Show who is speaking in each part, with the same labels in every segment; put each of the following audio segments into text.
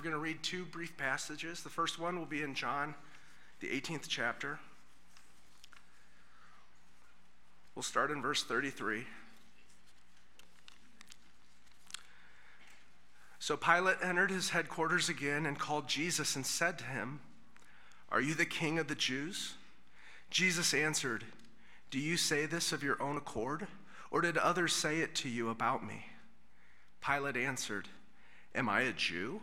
Speaker 1: We're going to read two brief passages. The first one will be in John, the 18th chapter. We'll start in verse 33. So Pilate entered his headquarters again and called Jesus and said to him, Are you the king of the Jews? Jesus answered, Do you say this of your own accord, or did others say it to you about me? Pilate answered, Am I a Jew?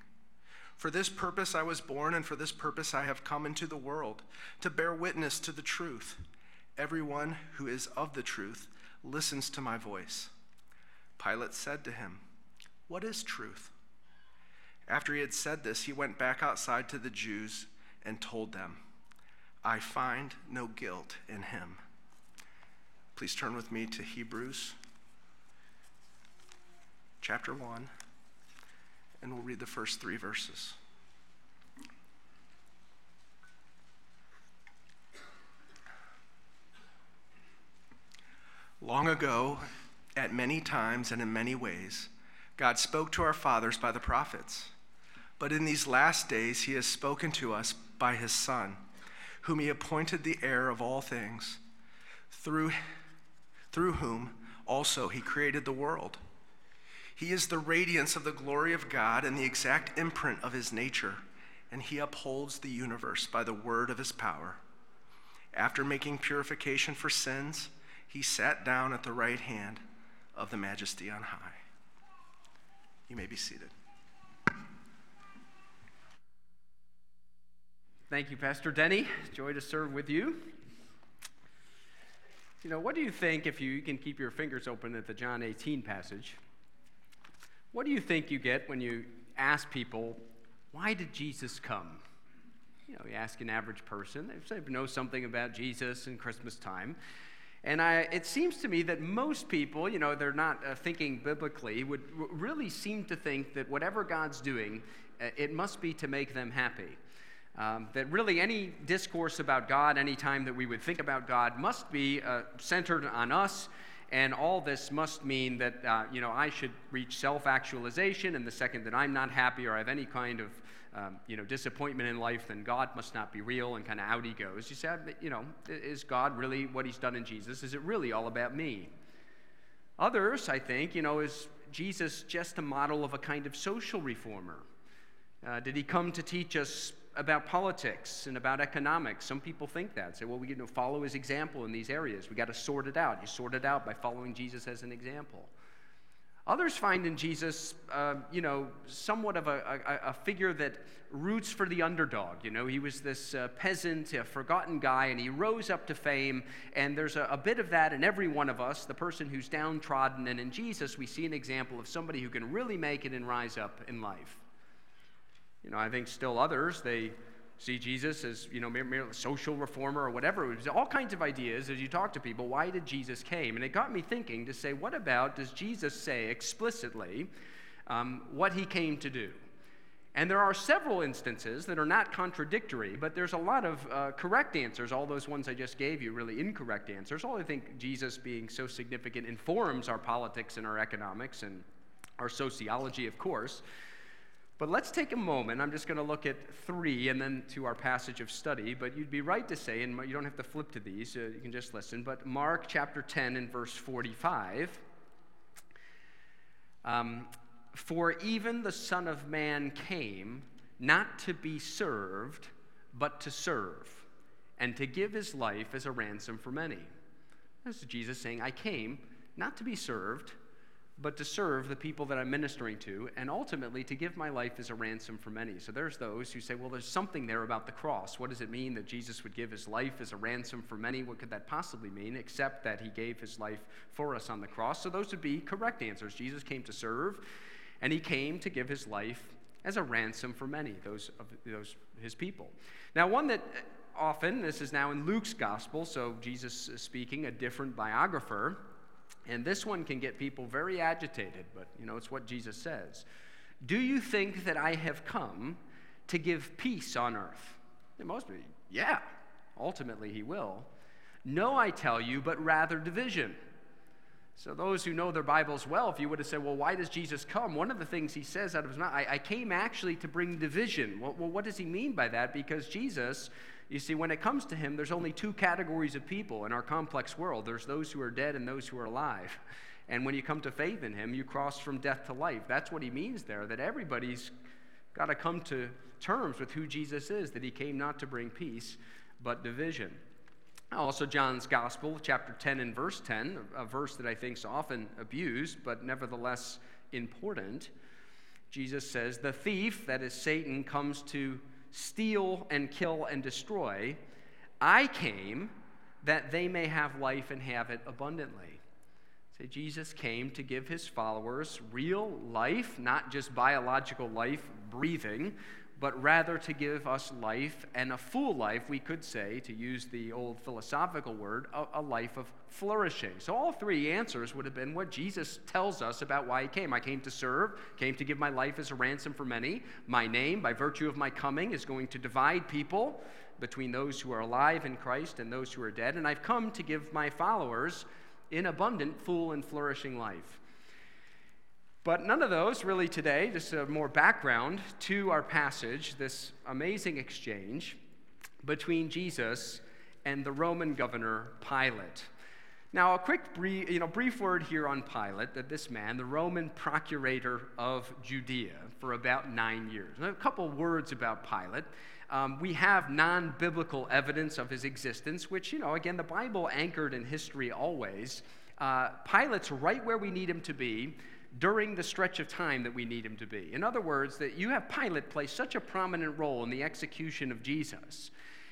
Speaker 1: For this purpose I was born, and for this purpose I have come into the world, to bear witness to the truth. Everyone who is of the truth listens to my voice. Pilate said to him, What is truth? After he had said this, he went back outside to the Jews and told them, I find no guilt in him. Please turn with me to Hebrews chapter 1, and we'll read the first three verses. Long ago, at many times and in many ways, God spoke to our fathers by the prophets. But in these last days, he has spoken to us by his Son, whom he appointed the heir of all things, through, through whom also he created the world. He is the radiance of the glory of God and the exact imprint of his nature, and he upholds the universe by the word of his power. After making purification for sins, he sat down at the right hand of the majesty on high. You may be seated.
Speaker 2: Thank you, Pastor Denny. Joy to serve with you. You know, what do you think if you, can keep your fingers open at the John 18 passage? What do you think you get when you ask people, why did Jesus come? You know, you ask an average person, they know something about Jesus and Christmas time. And I, it seems to me that most people, you know, they're not uh, thinking biblically, would really seem to think that whatever God's doing, uh, it must be to make them happy. Um, that really any discourse about God, any time that we would think about God, must be uh, centered on us. And all this must mean that, uh, you know, I should reach self actualization. And the second that I'm not happy or I have any kind of, um, you know, disappointment in life, then God must not be real and kind of out he goes. You said, you know, is God really what he's done in Jesus? Is it really all about me? Others, I think, you know, is Jesus just a model of a kind of social reformer? Uh, did he come to teach us about politics and about economics. Some people think that. Say, well, we you know, follow his example in these areas. We got to sort it out. You sort it out by following Jesus as an example. Others find in Jesus, uh, you know, somewhat of a, a, a, figure that roots for the underdog. You know, he was this uh, peasant, a forgotten guy, and he rose up to fame. And there's a, a bit of that in every one of us, the person who's downtrodden. And in Jesus, we see an example of somebody who can really make it and rise up in life. You know, I think still others, they see Jesus as, you know, merely a social reformer or whatever. It was all kinds of ideas as you talk to people. Why did Jesus came? And it got me thinking to say, what about does Jesus say explicitly um, what he came to do? And there are several instances that are not contradictory, but there's a lot of uh, correct answers. All those ones I just gave you, really incorrect answers. All I think Jesus being so significant informs our politics and our economics and our sociology, of course. But let's take a moment. I'm just going to look at three and then to our passage of study. But you'd be right to say, and you don't have to flip to these, uh, you can just listen. But Mark chapter 10 and verse 45 um, For even the Son of Man came not to be served, but to serve, and to give his life as a ransom for many. This is Jesus saying, I came not to be served but to serve the people that I'm ministering to, and ultimately to give my life as a ransom for many. So there's those who say, well, there's something there about the cross. What does it mean that Jesus would give his life as a ransom for many? What could that possibly mean, except that he gave his life for us on the cross? So those would be correct answers. Jesus came to serve, and he came to give his life as a ransom for many, those of those his people. Now, one that uh, often, this is now in Luke's gospel, so Jesus is speaking, a different biographer. And this one can get people very agitated, but you know, it's what Jesus says. Do you think that I have come to give peace on earth? And most be, yeah, ultimately he will. No, I tell you, but rather division. So, those who know their Bibles well, if you would have said, Well, why does Jesus come? One of the things he says out of his mouth, I, I came actually to bring division. Well, well, what does he mean by that? Because Jesus, you see, when it comes to him, there's only two categories of people in our complex world there's those who are dead and those who are alive. And when you come to faith in him, you cross from death to life. That's what he means there, that everybody's got to come to terms with who Jesus is, that he came not to bring peace, but division. Also, John's Gospel, chapter 10 and verse 10, a verse that I think is often abused, but nevertheless important. Jesus says, The thief, that is Satan, comes to steal and kill and destroy. I came that they may have life and have it abundantly. Say, Jesus came to give his followers real life, not just biological life, breathing, but rather to give us life and a full life, we could say, to use the old philosophical word, a, a, life of flourishing. So, all three answers would have been what Jesus tells us about why he came. I came to serve, came to give my life as a ransom for many. My name, by virtue of my coming, is going to divide people between those who are alive in Christ and those who are dead. And I've come to give my followers in abundant, full, and flourishing life. But none of those really today, just a more background to our passage, this amazing exchange between Jesus and the Roman governor Pilate. Now, a quick brief, you know, brief word here on Pilate that this man, the Roman procurator of Judea for about nine years. a couple words about Pilate. Um, we have non biblical evidence of his existence, which, you know, again, the Bible anchored in history always. Uh, Pilate's right where we need him to be during the stretch of time that we need him to be. In other words, that you have Pilate play such a prominent role in the execution of Jesus.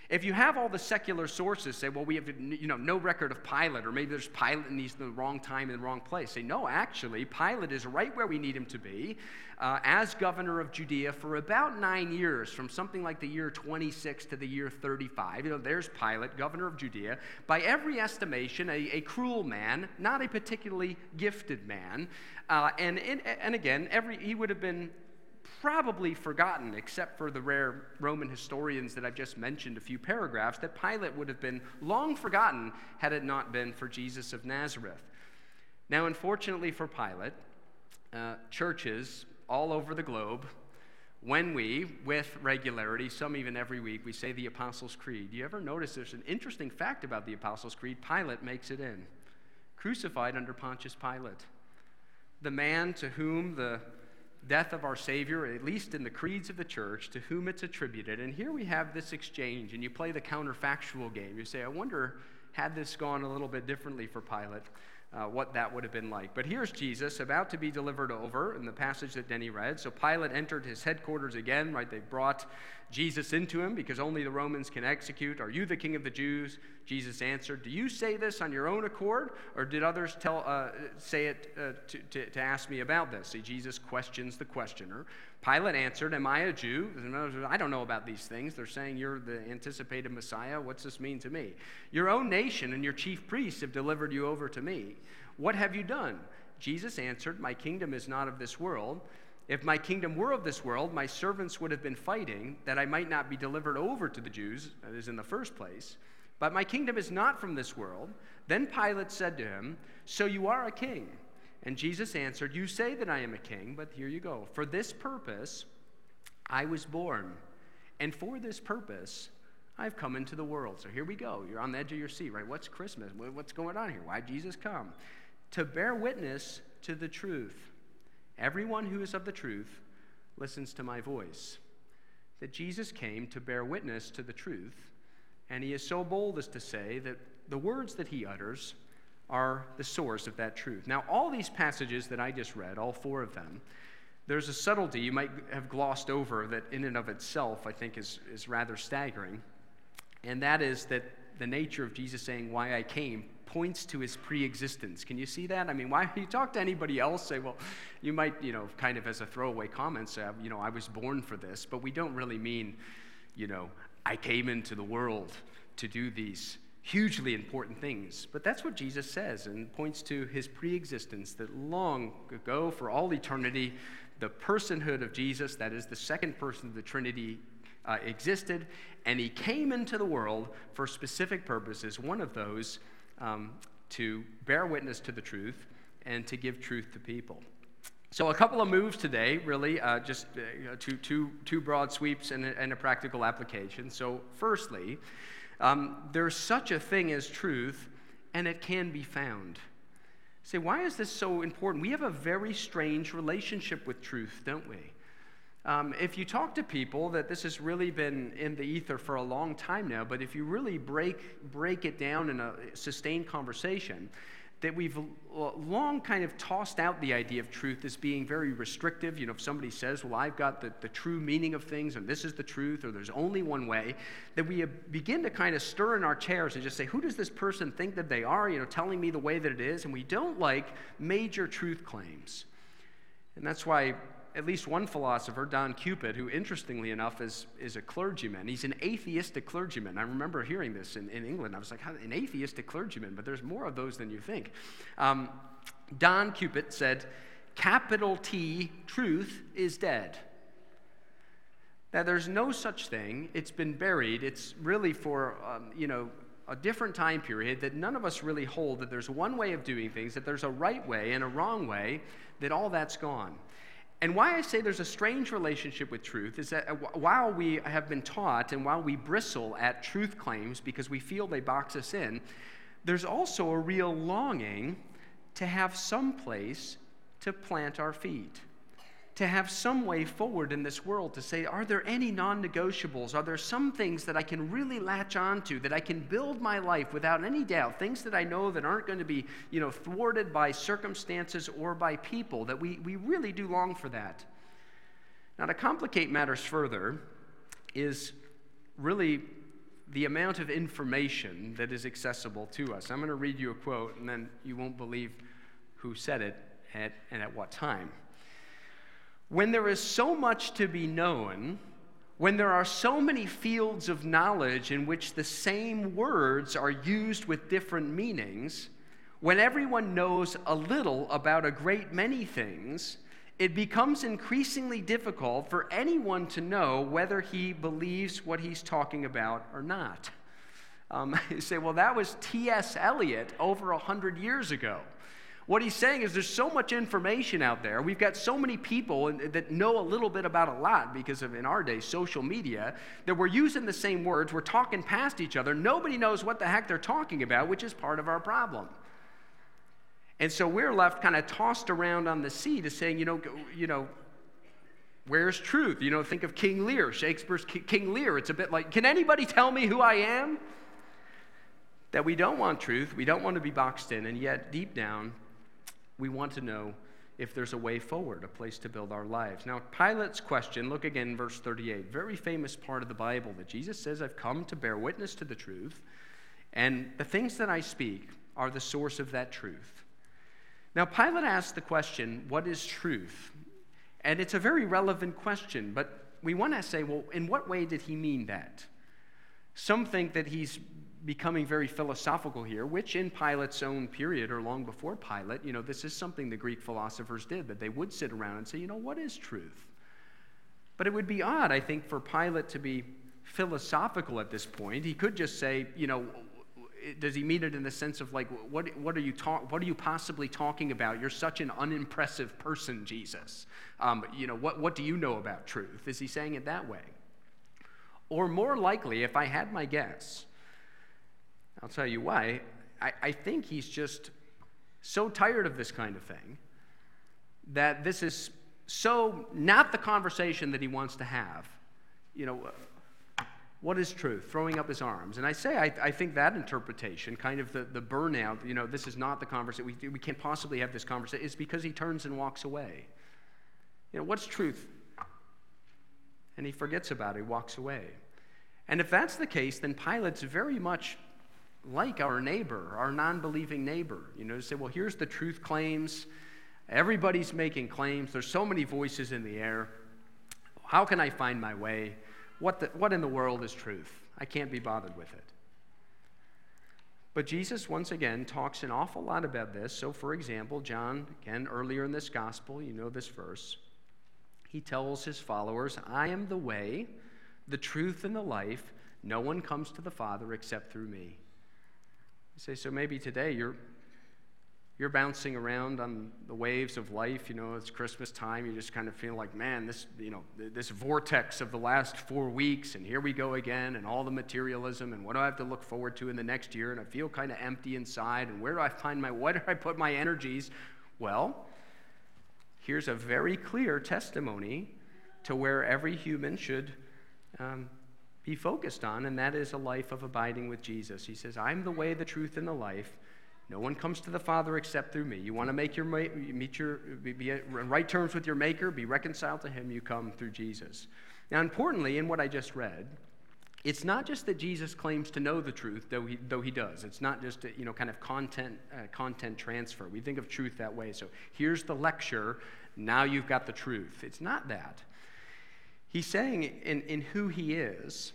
Speaker 2: If you have all the secular sources say, well, we have you know, no record of Pilate, or maybe there's Pilate and he's in the wrong time in the wrong place, say, no, actually, Pilate is right where we need him to be uh, as governor of Judea for about nine years, from something like the year 26 to the year 35. You know, there's Pilate, governor of Judea. By every estimation, a, a cruel man, not a particularly gifted man. Uh, and, and again, every, he would have been probably forgotten, except for the rare Roman historians that I've just mentioned a few paragraphs, that Pilate would have been long forgotten had it not been for Jesus of Nazareth. Now, unfortunately for Pilate, uh, churches all over the globe, when we, with regularity, some even every week, we say the Apostles' Creed, do you ever notice there's an interesting fact about the Apostles' Creed? Pilate makes it in. Crucified under Pontius Pilate. The man to whom the death of our Savior, at least in the creeds of the church, to whom it's attributed. And here we have this exchange, and you play the counterfactual game. You say, I wonder, had this gone a little bit differently for Pilate, uh, what that would have been like. But here's Jesus about to be delivered over in the passage that Denny read. So Pilate entered his headquarters again, right? They brought Jesus into him because only the Romans can execute. Are you the king of the Jews? Jesus answered, Do you say this on your own accord, or did others tell, uh, say it uh, to, to, to, ask me about this? See, Jesus questions the questioner. Pilate answered, Am I a Jew? I don't know about these things. They're saying you're the anticipated Messiah. What's this mean to me? Your own nation and your chief priests have delivered you over to me. What have you done? Jesus answered, My kingdom is not of this world. If my kingdom were of this world, my servants would have been fighting that I might not be delivered over to the Jews, that is, in the first place. But my kingdom is not from this world. Then Pilate said to him, So you are a king? And Jesus answered, You say that I am a king, but here you go. For this purpose I was born, and for this purpose I've come into the world. So here we go. You're on the edge of your seat, right? What's Christmas? What's going on here? Why Jesus come? To bear witness to the truth. Everyone who is of the truth listens to my voice. That Jesus came to bear witness to the truth, and he is so bold as to say that the words that he utters are the source of that truth. Now, all these passages that I just read, all four of them, there's a subtlety you might have glossed over that, in and of itself, I think is, is rather staggering. And that is that the nature of Jesus saying, Why I came, points to his pre-existence. Can you see that? I mean, why you talk to anybody else, say, well, you might, you know, kind of as a throwaway comment say, you know, I was born for this, but we don't really mean, you know, I came into the world to do these hugely important things. But that's what Jesus says and points to his pre existence that long ago, for all eternity, the personhood of Jesus, that is the second person of the Trinity, uh, existed, and he came into the world for specific purposes. One of those, um, to bear witness to the truth and to give truth to people. So, a couple of moves today, really, uh, just uh, two, two, two broad sweeps and a, and a practical application. So, firstly, um, there's such a thing as truth, and it can be found. Say, why is this so important? We have a very strange relationship with truth, don't we? Um, if you talk to people that this has really been in the ether for a long time now, but if you really break, break it down in a sustained conversation, that we've long kind of tossed out the idea of truth as being very restrictive. You know, if somebody says, Well, I've got the, the true meaning of things, and this is the truth, or there's only one way, that we begin to kind of stir in our chairs and just say, Who does this person think that they are? You know, telling me the way that it is. And we don't like major truth claims. And that's why at least one philosopher, Don Cupitt, who interestingly enough is, is a clergyman. He's an atheistic clergyman. I remember hearing this in, in England. I was like, an atheistic clergyman, but there's more of those than you think. Um, Don Cupitt said, capital T, truth is dead. Now, there's no such thing. It's been buried. It's really for, um, you know, a different time period that none of us really hold that there's one way of doing things, that there's a right way and a wrong way, that all that's gone. And why I say there's a strange relationship with truth is that uh, while we have been taught and while we bristle at truth claims because we feel they box us in, there's also a real longing to have some place to plant our feet to have some way forward in this world to say, are there any non negotiables? Are there some things that I can really latch onto, that I can build my life without any doubt? Things that I know that aren't going to be, you know, thwarted by circumstances or by people, that we, we really do long for that. Now, to complicate matters further, is really the amount of information that is accessible to us. I'm going to read you a quote, and then you won't believe who said it at, and at what time. When there is so much to be known, when there are so many fields of knowledge in which the same words are used with different meanings, when everyone knows a little about a great many things, it becomes increasingly difficult for anyone to know whether he believes what he's talking about or not. Um, you say, well, that was T.S. Eliot over 100 years ago. What he's saying is there's so much information out there. We've got so many people that know a little bit about a lot because of, in our day, social media, that we're using the same words, we're talking past each other. Nobody knows what the heck they're talking about, which is part of our problem. And so we're left kind of tossed around on the sea to saying, you know, you know, where's truth? You know, think of King Lear, Shakespeare's King Lear. It's a bit like, can anybody tell me who I am? That we don't want truth, we don't want to be boxed in, and yet deep down, we want to know if there's a way forward, a place to build our lives. Now, Pilate's question, look again, verse 38, very famous part of the Bible that Jesus says, I've come to bear witness to the truth, and the things that I speak are the source of that truth. Now, Pilate asked the question, What is truth? And it's a very relevant question, but we want to say, well, in what way did he mean that? Some think that he's becoming very philosophical here, which in Pilate's own period or long before Pilate, you know, this is something the Greek philosophers did, that they would sit around and say, you know, what is truth? But it would be odd, I think, for Pilate to be philosophical at this point. He could just say, you know, does he mean it in the sense of like, what, what, are, you talk, what are you possibly talking about? You're such an unimpressive person, Jesus. Um, you know, what, what do you know about truth? Is he saying it that way? Or more likely, if I had my guess, I'll tell you why. I, I think he's just so tired of this kind of thing that this is so not the conversation that he wants to have. You know, what is truth? Throwing up his arms. And I say, I, I, think that interpretation, kind of the, the burnout, you know, this is not the conversation, we, we can't possibly have this conversation, is because he turns and walks away. You know, what's truth? And he forgets about it, he walks away. And if that's the case, then Pilate's very much like our neighbor, our non believing neighbor. You know, to say, well, here's the truth claims. Everybody's making claims. There's so many voices in the air. How can I find my way? what, the, what in the world is truth? I can't be bothered with it. But Jesus, once again, talks an awful lot about this. So, for example, John, again, earlier in this gospel, you know this verse, he tells his followers, I am the way, the truth, and the life. No one comes to the Father except through me. Say, so maybe today you're you're bouncing around on the waves of life you know it's christmas time you just kind of feel like man this you know this vortex of the last four weeks and here we go again and all the materialism and what do i have to look forward to in the next year and i feel kind of empty inside and where do i find my where do i put my energies? Well here's a very clear testimony to where every human should um, be focused on and that is a life of abiding with jesus he says i'm the way the truth and the life no one comes to the Father except through me. You want to make your meet your be in right terms with your Maker, be reconciled to Him. You come through Jesus. Now, importantly, in what I just read, it's not just that Jesus claims to know the truth, though he, though he does. It's not just you know kind of content uh, content transfer. We think of truth that way. So here's the lecture. Now you've got the truth. It's not that. He's saying in, in who he is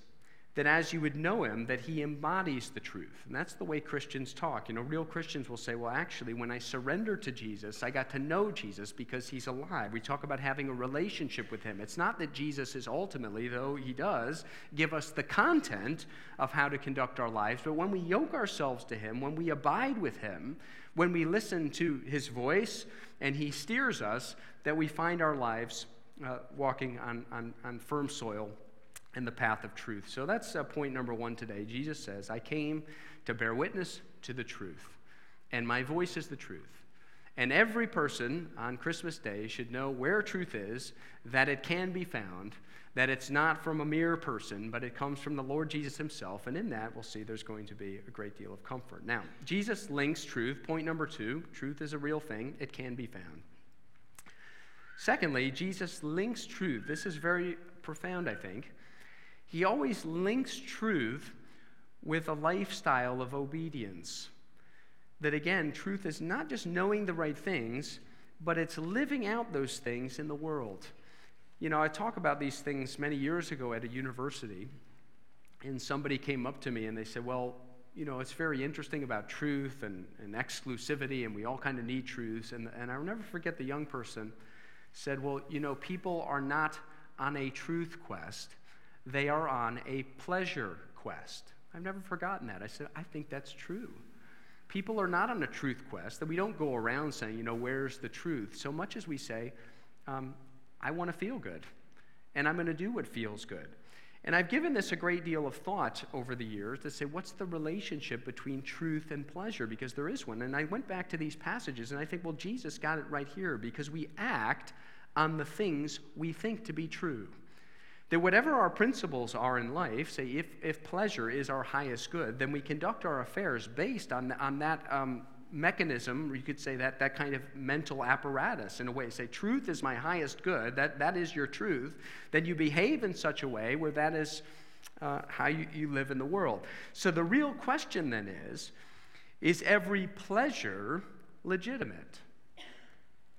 Speaker 2: that as you would know him, that he embodies the truth. And that's the way Christians talk. You know, real Christians will say, well, actually, when I surrendered to Jesus, I got to know Jesus because he's alive. We talk about having a relationship with him. It's not that Jesus is ultimately, though he does, give us the content of how to conduct our lives, but when we yoke ourselves to him, when we abide with him, when we listen to his voice and he steers us, that we find our lives uh, walking on, on, on firm soil and the path of truth. So that's uh, point number one today. Jesus says, I came to bear witness to the truth, and my voice is the truth. And every person on Christmas Day should know where truth is, that it can be found, that it's not from a mere person, but it comes from the Lord Jesus himself. And in that, we'll see there's going to be a great deal of comfort. Now, Jesus links truth. Point number two truth is a real thing, it can be found. Secondly, Jesus links truth. This is very profound, I think he always links truth with a lifestyle of obedience. That again, truth is not just knowing the right things, but it's living out those things in the world. You know, I talk about these things many years ago at a university, and somebody came up to me and they said, Well, you know, it's very interesting about truth and, and exclusivity, and we all kind of need truths. And, and I'll never forget the young person said, Well, you know, people are not on a truth quest, they are on a pleasure quest. I've never forgotten that. I said, I think that's true. People are not on a truth quest, that we don't go around saying, you know, where's the truth? So much as we say, um, I want to feel good, and I'm going to do what feels good. And I've given this a great deal of thought over the years to say, what's the relationship between truth and pleasure? Because there is one. And I went back to these passages, and I think, well, Jesus got it right here because we act on the things we think to be true. That whatever our principles are in life, say if, if pleasure is our highest good, then we conduct our affairs based on, on that um, mechanism, or you could say that, that kind of mental apparatus in a way. Say, truth is my highest good, that, that is your truth. Then you behave in such a way where that is uh, how you, you live in the world. So the real question then is is every pleasure legitimate?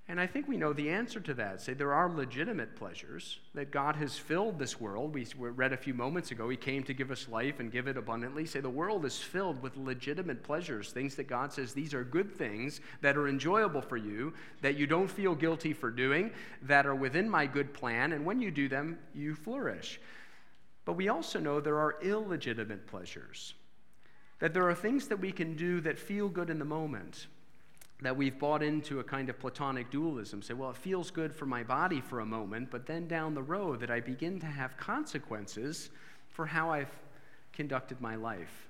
Speaker 2: And I think we know the answer to that. Say there are legitimate pleasures, that God has filled this world. We read a few moments ago, He came to give us life and give it abundantly. Say the world is filled with legitimate pleasures, things that God says these are good things that are enjoyable for you, that you don't feel guilty for doing, that are within my good plan, and when you do them, you flourish. But we also know there are illegitimate pleasures, that there are things that we can do that feel good in the moment that we've bought into a kind of Platonic dualism. Say, well, it feels good for my body for a moment, but then down the road that I begin to have consequences for how I've conducted my life.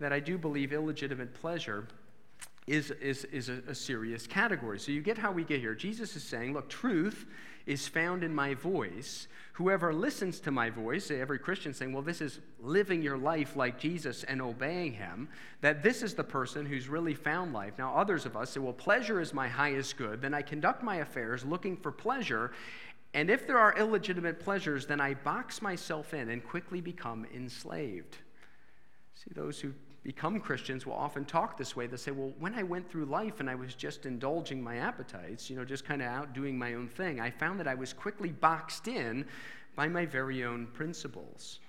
Speaker 2: That I do believe illegitimate pleasure is, is, is a, a serious category. So you get how we get here. Jesus is saying, look, truth is found in my voice. Whoever listens to my voice, every Christian saying, well, this is living your life like Jesus and obeying him, that this is the person who's really found life. Now, others of us say, well, pleasure is my highest good. Then I conduct my affairs looking for pleasure. And if there are illegitimate pleasures, then I box myself in and quickly become enslaved. See, those who become Christians will often talk this way. They'll say, Well, when I went through life and I was just indulging my appetites, you know, just kind of out doing my own thing, I found that I was quickly boxed in by my very own principles.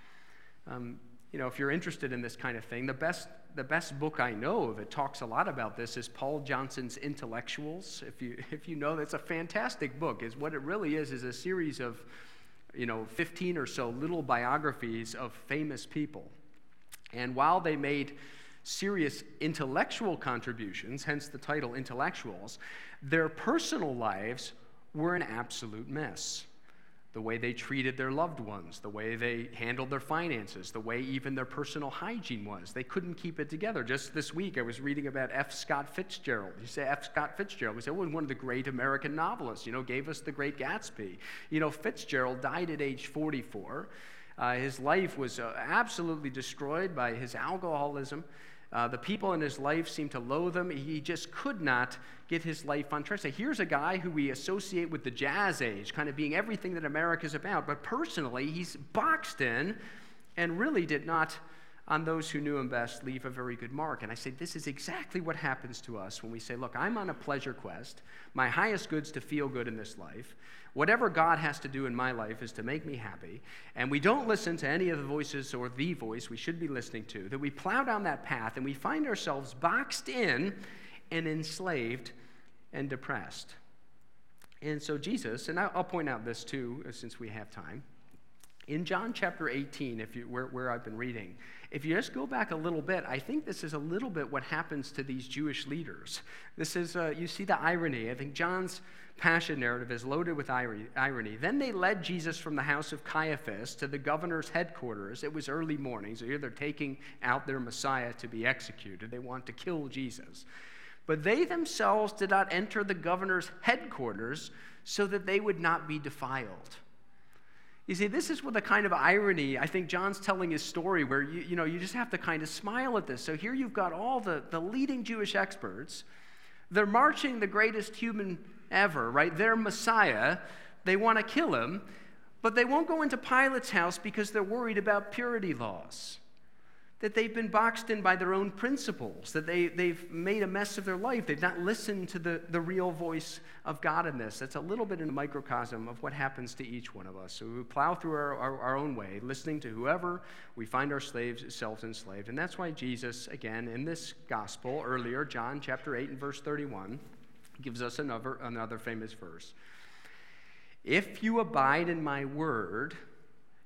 Speaker 2: Um, you know, if you're interested in this kind of thing, the best, the best book I know of it talks a lot about this is Paul Johnson's Intellectuals. If you, if you know, that's a fantastic book. Is what it really is is a series of, you know, 15 or so little biographies of famous people. And while they made serious intellectual contributions, hence the title Intellectuals, their personal lives were an absolute mess the way they treated their loved ones, the way they handled their finances, the way even their personal hygiene was. They couldn't keep it together. Just this week, I was reading about F. Scott Fitzgerald. You say F. Scott Fitzgerald. We say, well, one of the great American novelists, you know, gave us The Great Gatsby. You know, Fitzgerald died at age 44. Uh, his life was uh, absolutely destroyed by his alcoholism. Uh, the people in his life seemed to loathe him. He just could not get his life on track. So here's a guy who we associate with the jazz age, kind of being everything that America's about. But personally, he's boxed in and really did not, on those who knew him best, leave a very good mark. And I say, this is exactly what happens to us when we say, look, I'm on a pleasure quest. My highest good's to feel good in this life. Whatever God has to do in my life is to make me happy. And we don't listen to any of the voices or the voice we should be listening to, that we plow down that path and we find ourselves boxed in and enslaved and depressed. And so, Jesus, and I'll point out this too, uh, since we have time. In John chapter 18, if you, where, where I've been reading, if you just go back a little bit, I think this is a little bit what happens to these Jewish leaders. This is, uh, you see the irony. I think John's passion narrative is loaded with irony. Then they led Jesus from the house of Caiaphas to the governor's headquarters. It was early morning, so here they're taking out their Messiah to be executed. They want to kill Jesus. But they themselves did not enter the governor's headquarters so that they would not be defiled. You see, this is with a kind of irony. I think John's telling his story where you, you know, you just have to kind of smile at this. So here you've got all the, the leading Jewish experts. They're marching the greatest human ever, right? Their Messiah. They want to kill him, but they won't go into Pilate's house because they're worried about purity laws that they've been boxed in by their own principles, that they, they've made a mess of their life. They've not listened to the, the real voice of God in this. That's a little bit in a microcosm of what happens to each one of us. So we plow through our, our, our own way, listening to whoever, we find our slaves, selves enslaved. And that's why Jesus, again, in this gospel earlier, John chapter 8 and verse 31, gives us another, another famous verse. If you abide in my word,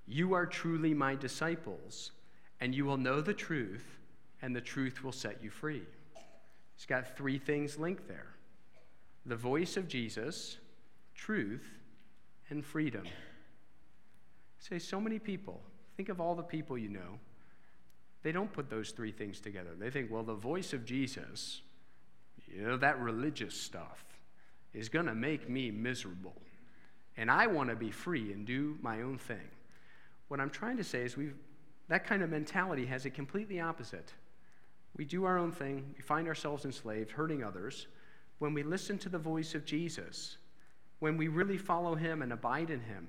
Speaker 2: you are truly my disciples and you will know the truth, and the truth will set you free. It's got three things linked there the voice of Jesus, truth, and freedom. Say, so many people, think of all the people you know, they don't put those three things together. They think, well, the voice of Jesus, you know, that religious stuff is going to make me miserable. And I want to be free and do my own thing. What I'm trying to say is we've that kind of mentality has a completely opposite. We do our own thing, we find ourselves enslaved, hurting others. When we listen to the voice of Jesus, when we really follow him and abide in him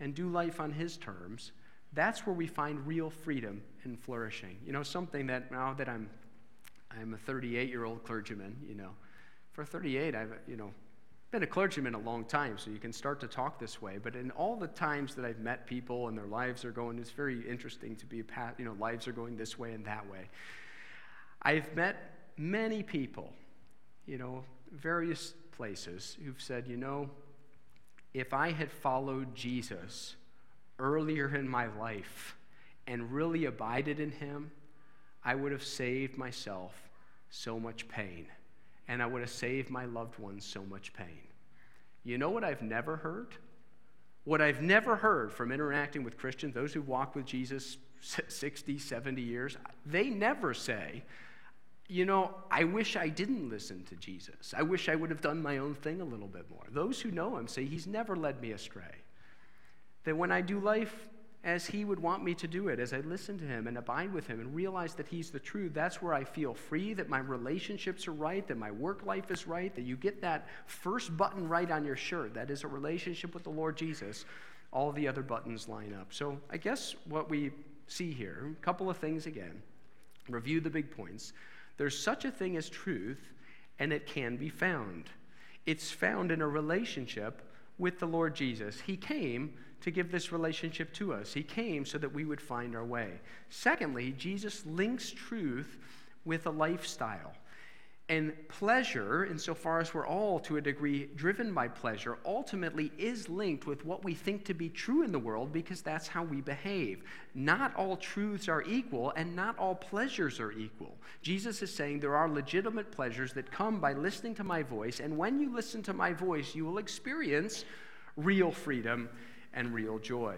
Speaker 2: and do life on his terms, that's where we find real freedom and flourishing. You know, something that now that I'm I'm a 38 year old clergyman, you know, for 38, I've, you know, been a clergyman a long time, so you can start to talk this way. But in all the times that I've met people and their lives are going, it's very interesting to be a path, you know, lives are going this way and that way. I've met many people, you know, various places who've said, you know, if I had followed Jesus earlier in my life and really abided in him, I would have saved myself so much pain and I would have saved my loved ones so much pain. You know what I've never heard? What I've never heard from interacting with Christians, those who walk with Jesus 60, 70 years, they never say, you know, I wish I didn't listen to Jesus. I wish I would have done my own thing a little bit more. Those who know him say, He's never led me astray. That when I do life as He would want me to do it, as I listen to Him and abide with Him and realize that He's the truth, that's where I feel free, that my relationships are right, that my work life is right, that you get that first button right on your shirt. That is a relationship with the Lord Jesus. All the other buttons line up. So I guess what we see here, a couple of things again, review the big points. There's such a thing as truth, and it can be found. It's found in a relationship with the Lord Jesus. He came to give this relationship to us. He came so that we would find our way. Secondly, Jesus links truth with a lifestyle. And pleasure, insofar as we're all to a degree driven by pleasure, ultimately is linked with what we think to be true in the world because that's how we behave. Not all truths are equal, and not all pleasures are equal. Jesus is saying there are legitimate pleasures that come by listening to my voice, and when you listen to my voice, you will experience real freedom and real joy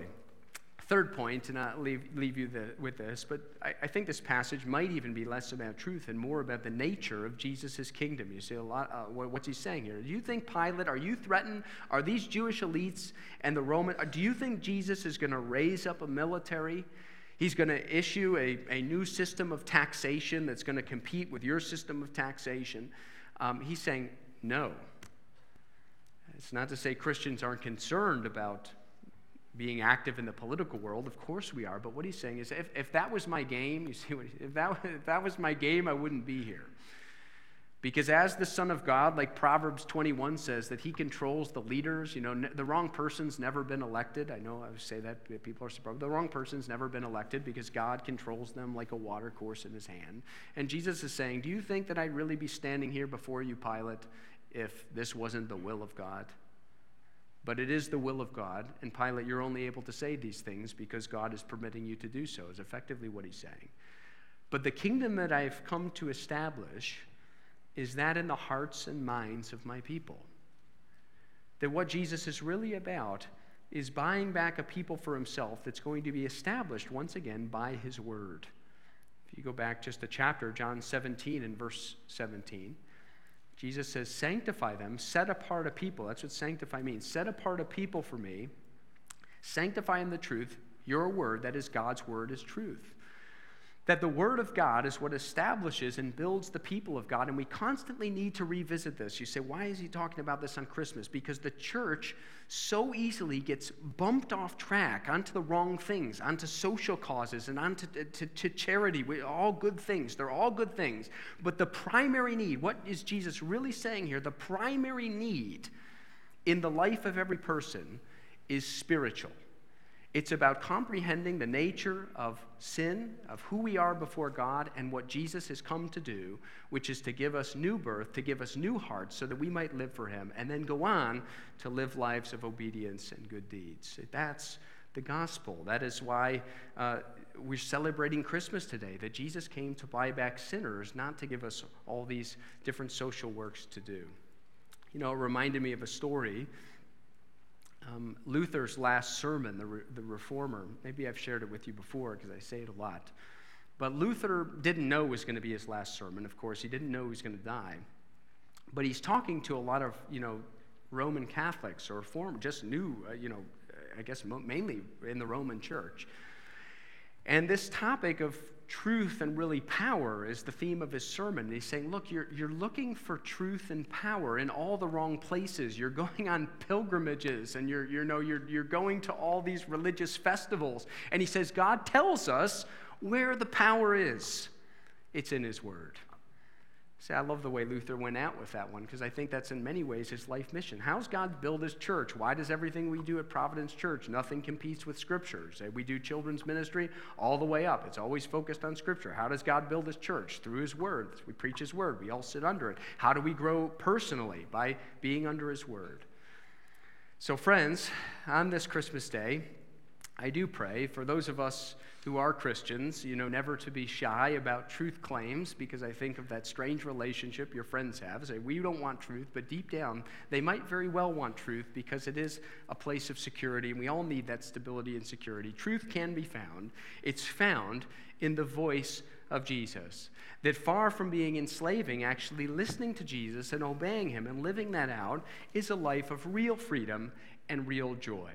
Speaker 2: third point, and I'll leave, leave you the, with this, but I, I, think this passage might even be less about truth and more about the nature of Jesus' kingdom. You see a lot, uh, what's he saying here? Do you think Pilate, are you threatened? Are these Jewish elites and the Roman, uh, do you think Jesus is going to raise up a military? He's going to issue a, a new system of taxation that's going to compete with your system of taxation. Um, he's saying, no. It's not to say Christians aren't concerned about being active in the political world. Of course we are. But what he's saying is if, if that was my game, you see, what, if, that, if that was my game, I wouldn't be here. Because as the Son of God, like Proverbs 21 says, that he controls the leaders. You know, the wrong person's never been elected. I know I say that, people are surprised. The wrong person's never been elected because God controls them like a water course in his hand. And Jesus is saying, Do you think that I'd really be standing here before you, Pilate, if this wasn't the will of God? But it is the will of God. And Pilate, you're only able to say these things because God is permitting you to do so, is effectively what he's saying. But the kingdom that I've come to establish is that in the hearts and minds of my people. That what Jesus is really about is buying back a people for himself that's going to be established once again by his word. If you go back just a chapter, John 17 and verse 17. Jesus says, Sanctify them, set apart a people. That's what sanctify means. Set apart a people for me, sanctify in the truth. Your word, that is God's word, is truth that the Word of God is what establishes and builds the people of God, and we constantly need to revisit this. You say, why is he talking about this on Christmas? Because the church so easily gets bumped off track onto the wrong things, onto social causes, and onto to, to charity. We, all good things. They're all good things. But the primary need, what is Jesus really saying here? The primary need in the life of every person is spiritual. It's about comprehending the nature of sin, of who we are before God, and what Jesus has come to do, which is to give us new birth, to give us new hearts, so that we might live for Him, and then go on to live lives of obedience and good deeds. That's the gospel. That is why uh, we're celebrating Christmas today, that Jesus came to buy back sinners, not to give us all these different social works to do. You know, it reminded me of a story um, Luther's last sermon, the, Re- the Reformer, maybe I've shared it with you before because I say it a lot. But Luther didn't know it was going to be his last sermon, of course. He didn't know he was going to die. But he's talking to a lot of, you know, Roman Catholics or former, just new, uh, you know, I guess mainly in the Roman church. And this topic of truth and really power is the theme of his sermon. he's saying, Look, you're, you're looking for truth and power in all the wrong places. You're going on pilgrimages and you're, you know, you're, you're going to all these religious festivals. And he says, God tells us where the power is it's in his word. See, I love the way Luther went out with that one because I think that's in many ways his life mission. How's God build his church? Why does everything we do at Providence Church, nothing competes with Scripture? Say we do children's ministry all the way up. It's always focused on Scripture. How does God build his church? Through his word. We preach his word. We all sit under it. How do we grow personally? By being under his word. So, friends, on this Christmas day, I do pray for those of us who are Christians, you know, never to be shy about truth claims because I think of that strange relationship your friends have. Say, we don't want truth, but deep down, they might very well want truth because it is a place of security, and we all need that stability and security. Truth can be found, it's found in the voice of Jesus. That far from being enslaving, actually listening to Jesus and obeying him and living that out is a life of real freedom and real joy.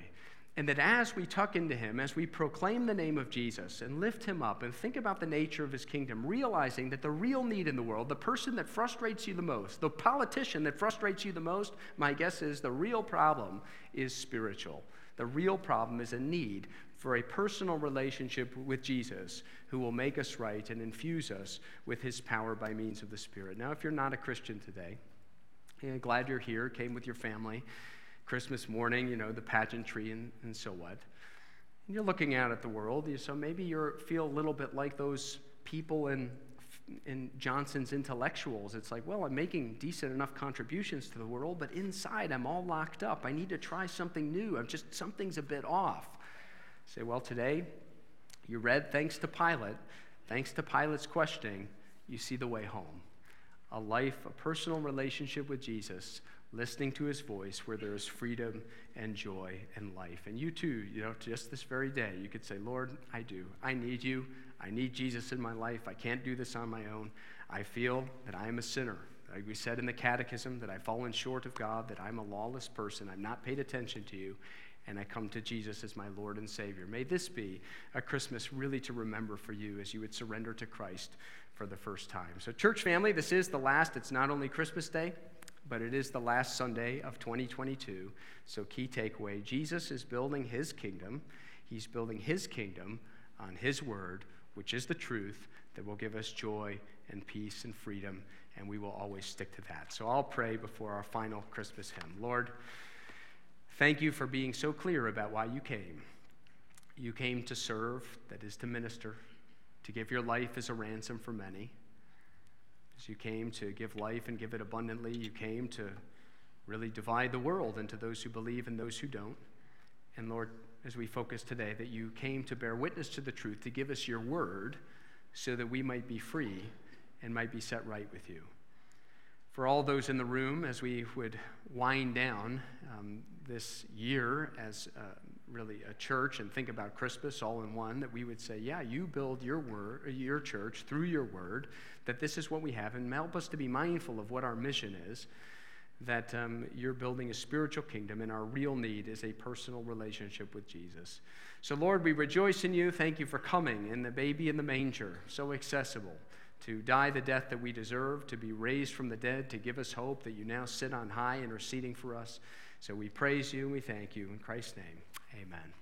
Speaker 2: And that as we tuck into him, as we proclaim the name of Jesus and lift him up and think about the nature of his kingdom, realizing that the real need in the world, the person that frustrates you the most, the politician that frustrates you the most, my guess is the real problem is spiritual. The real problem is a need for a personal relationship with Jesus who will make us right and infuse us with his power by means of the Spirit. Now, if you're not a Christian today, glad you're here, came with your family. Christmas morning, you know, the pageantry and, and so what. And you're looking out at the world, so maybe you feel a little bit like those people in, in Johnson's intellectuals. It's like, well, I'm making decent enough contributions to the world, but inside I'm all locked up. I need to try something new. I'm just, something's a bit off. Say, well, today you read, thanks to Pilate, thanks to Pilate's questioning, you see the way home. A life, a personal relationship with Jesus, listening to his voice where there is freedom and joy and life. And you too, you know, just this very day, you could say, Lord, I do. I need you. I need Jesus in my life. I can't do this on my own. I feel that I am a sinner. Like we said in the catechism, that I've fallen short of God, that I'm a lawless person. I've not paid attention to you and I come to Jesus as my Lord and Savior. May this be a Christmas really to remember for you as you would surrender to Christ for the first time. So, church family, this is the last, it's not only Christmas Day, but it is the last Sunday of 2022. So, key takeaway Jesus is building his kingdom. He's building his kingdom on his word, which is the truth that will give us joy and peace and freedom, and we will always stick to that. So, I'll pray before our final Christmas hymn. Lord, Thank you for being so clear about why you came. You came to serve, that is, to minister, to give your life as a ransom for many. As you came to give life and give it abundantly, you came to really divide the world into those who believe and those who don't. And Lord, as we focus today, that you came to bear witness to the truth, to give us your word so that we might be free and might be set right with you. For all those in the room, as we would wind down, um, this year as uh, really a church and think about Christmas all in one, that we would say, yeah, you build your word, your church through your word, that this is what we have, and help us to be mindful of what our mission is, that um, you're building a spiritual kingdom, and our real need is a personal relationship with Jesus. So, Lord, we rejoice in you. Thank you for coming in the baby in the manger, so accessible to die the death that we deserve, to be raised from the dead, to give us hope that you now sit on high interceding for us. So we praise you and we thank you. In Christ's name, amen.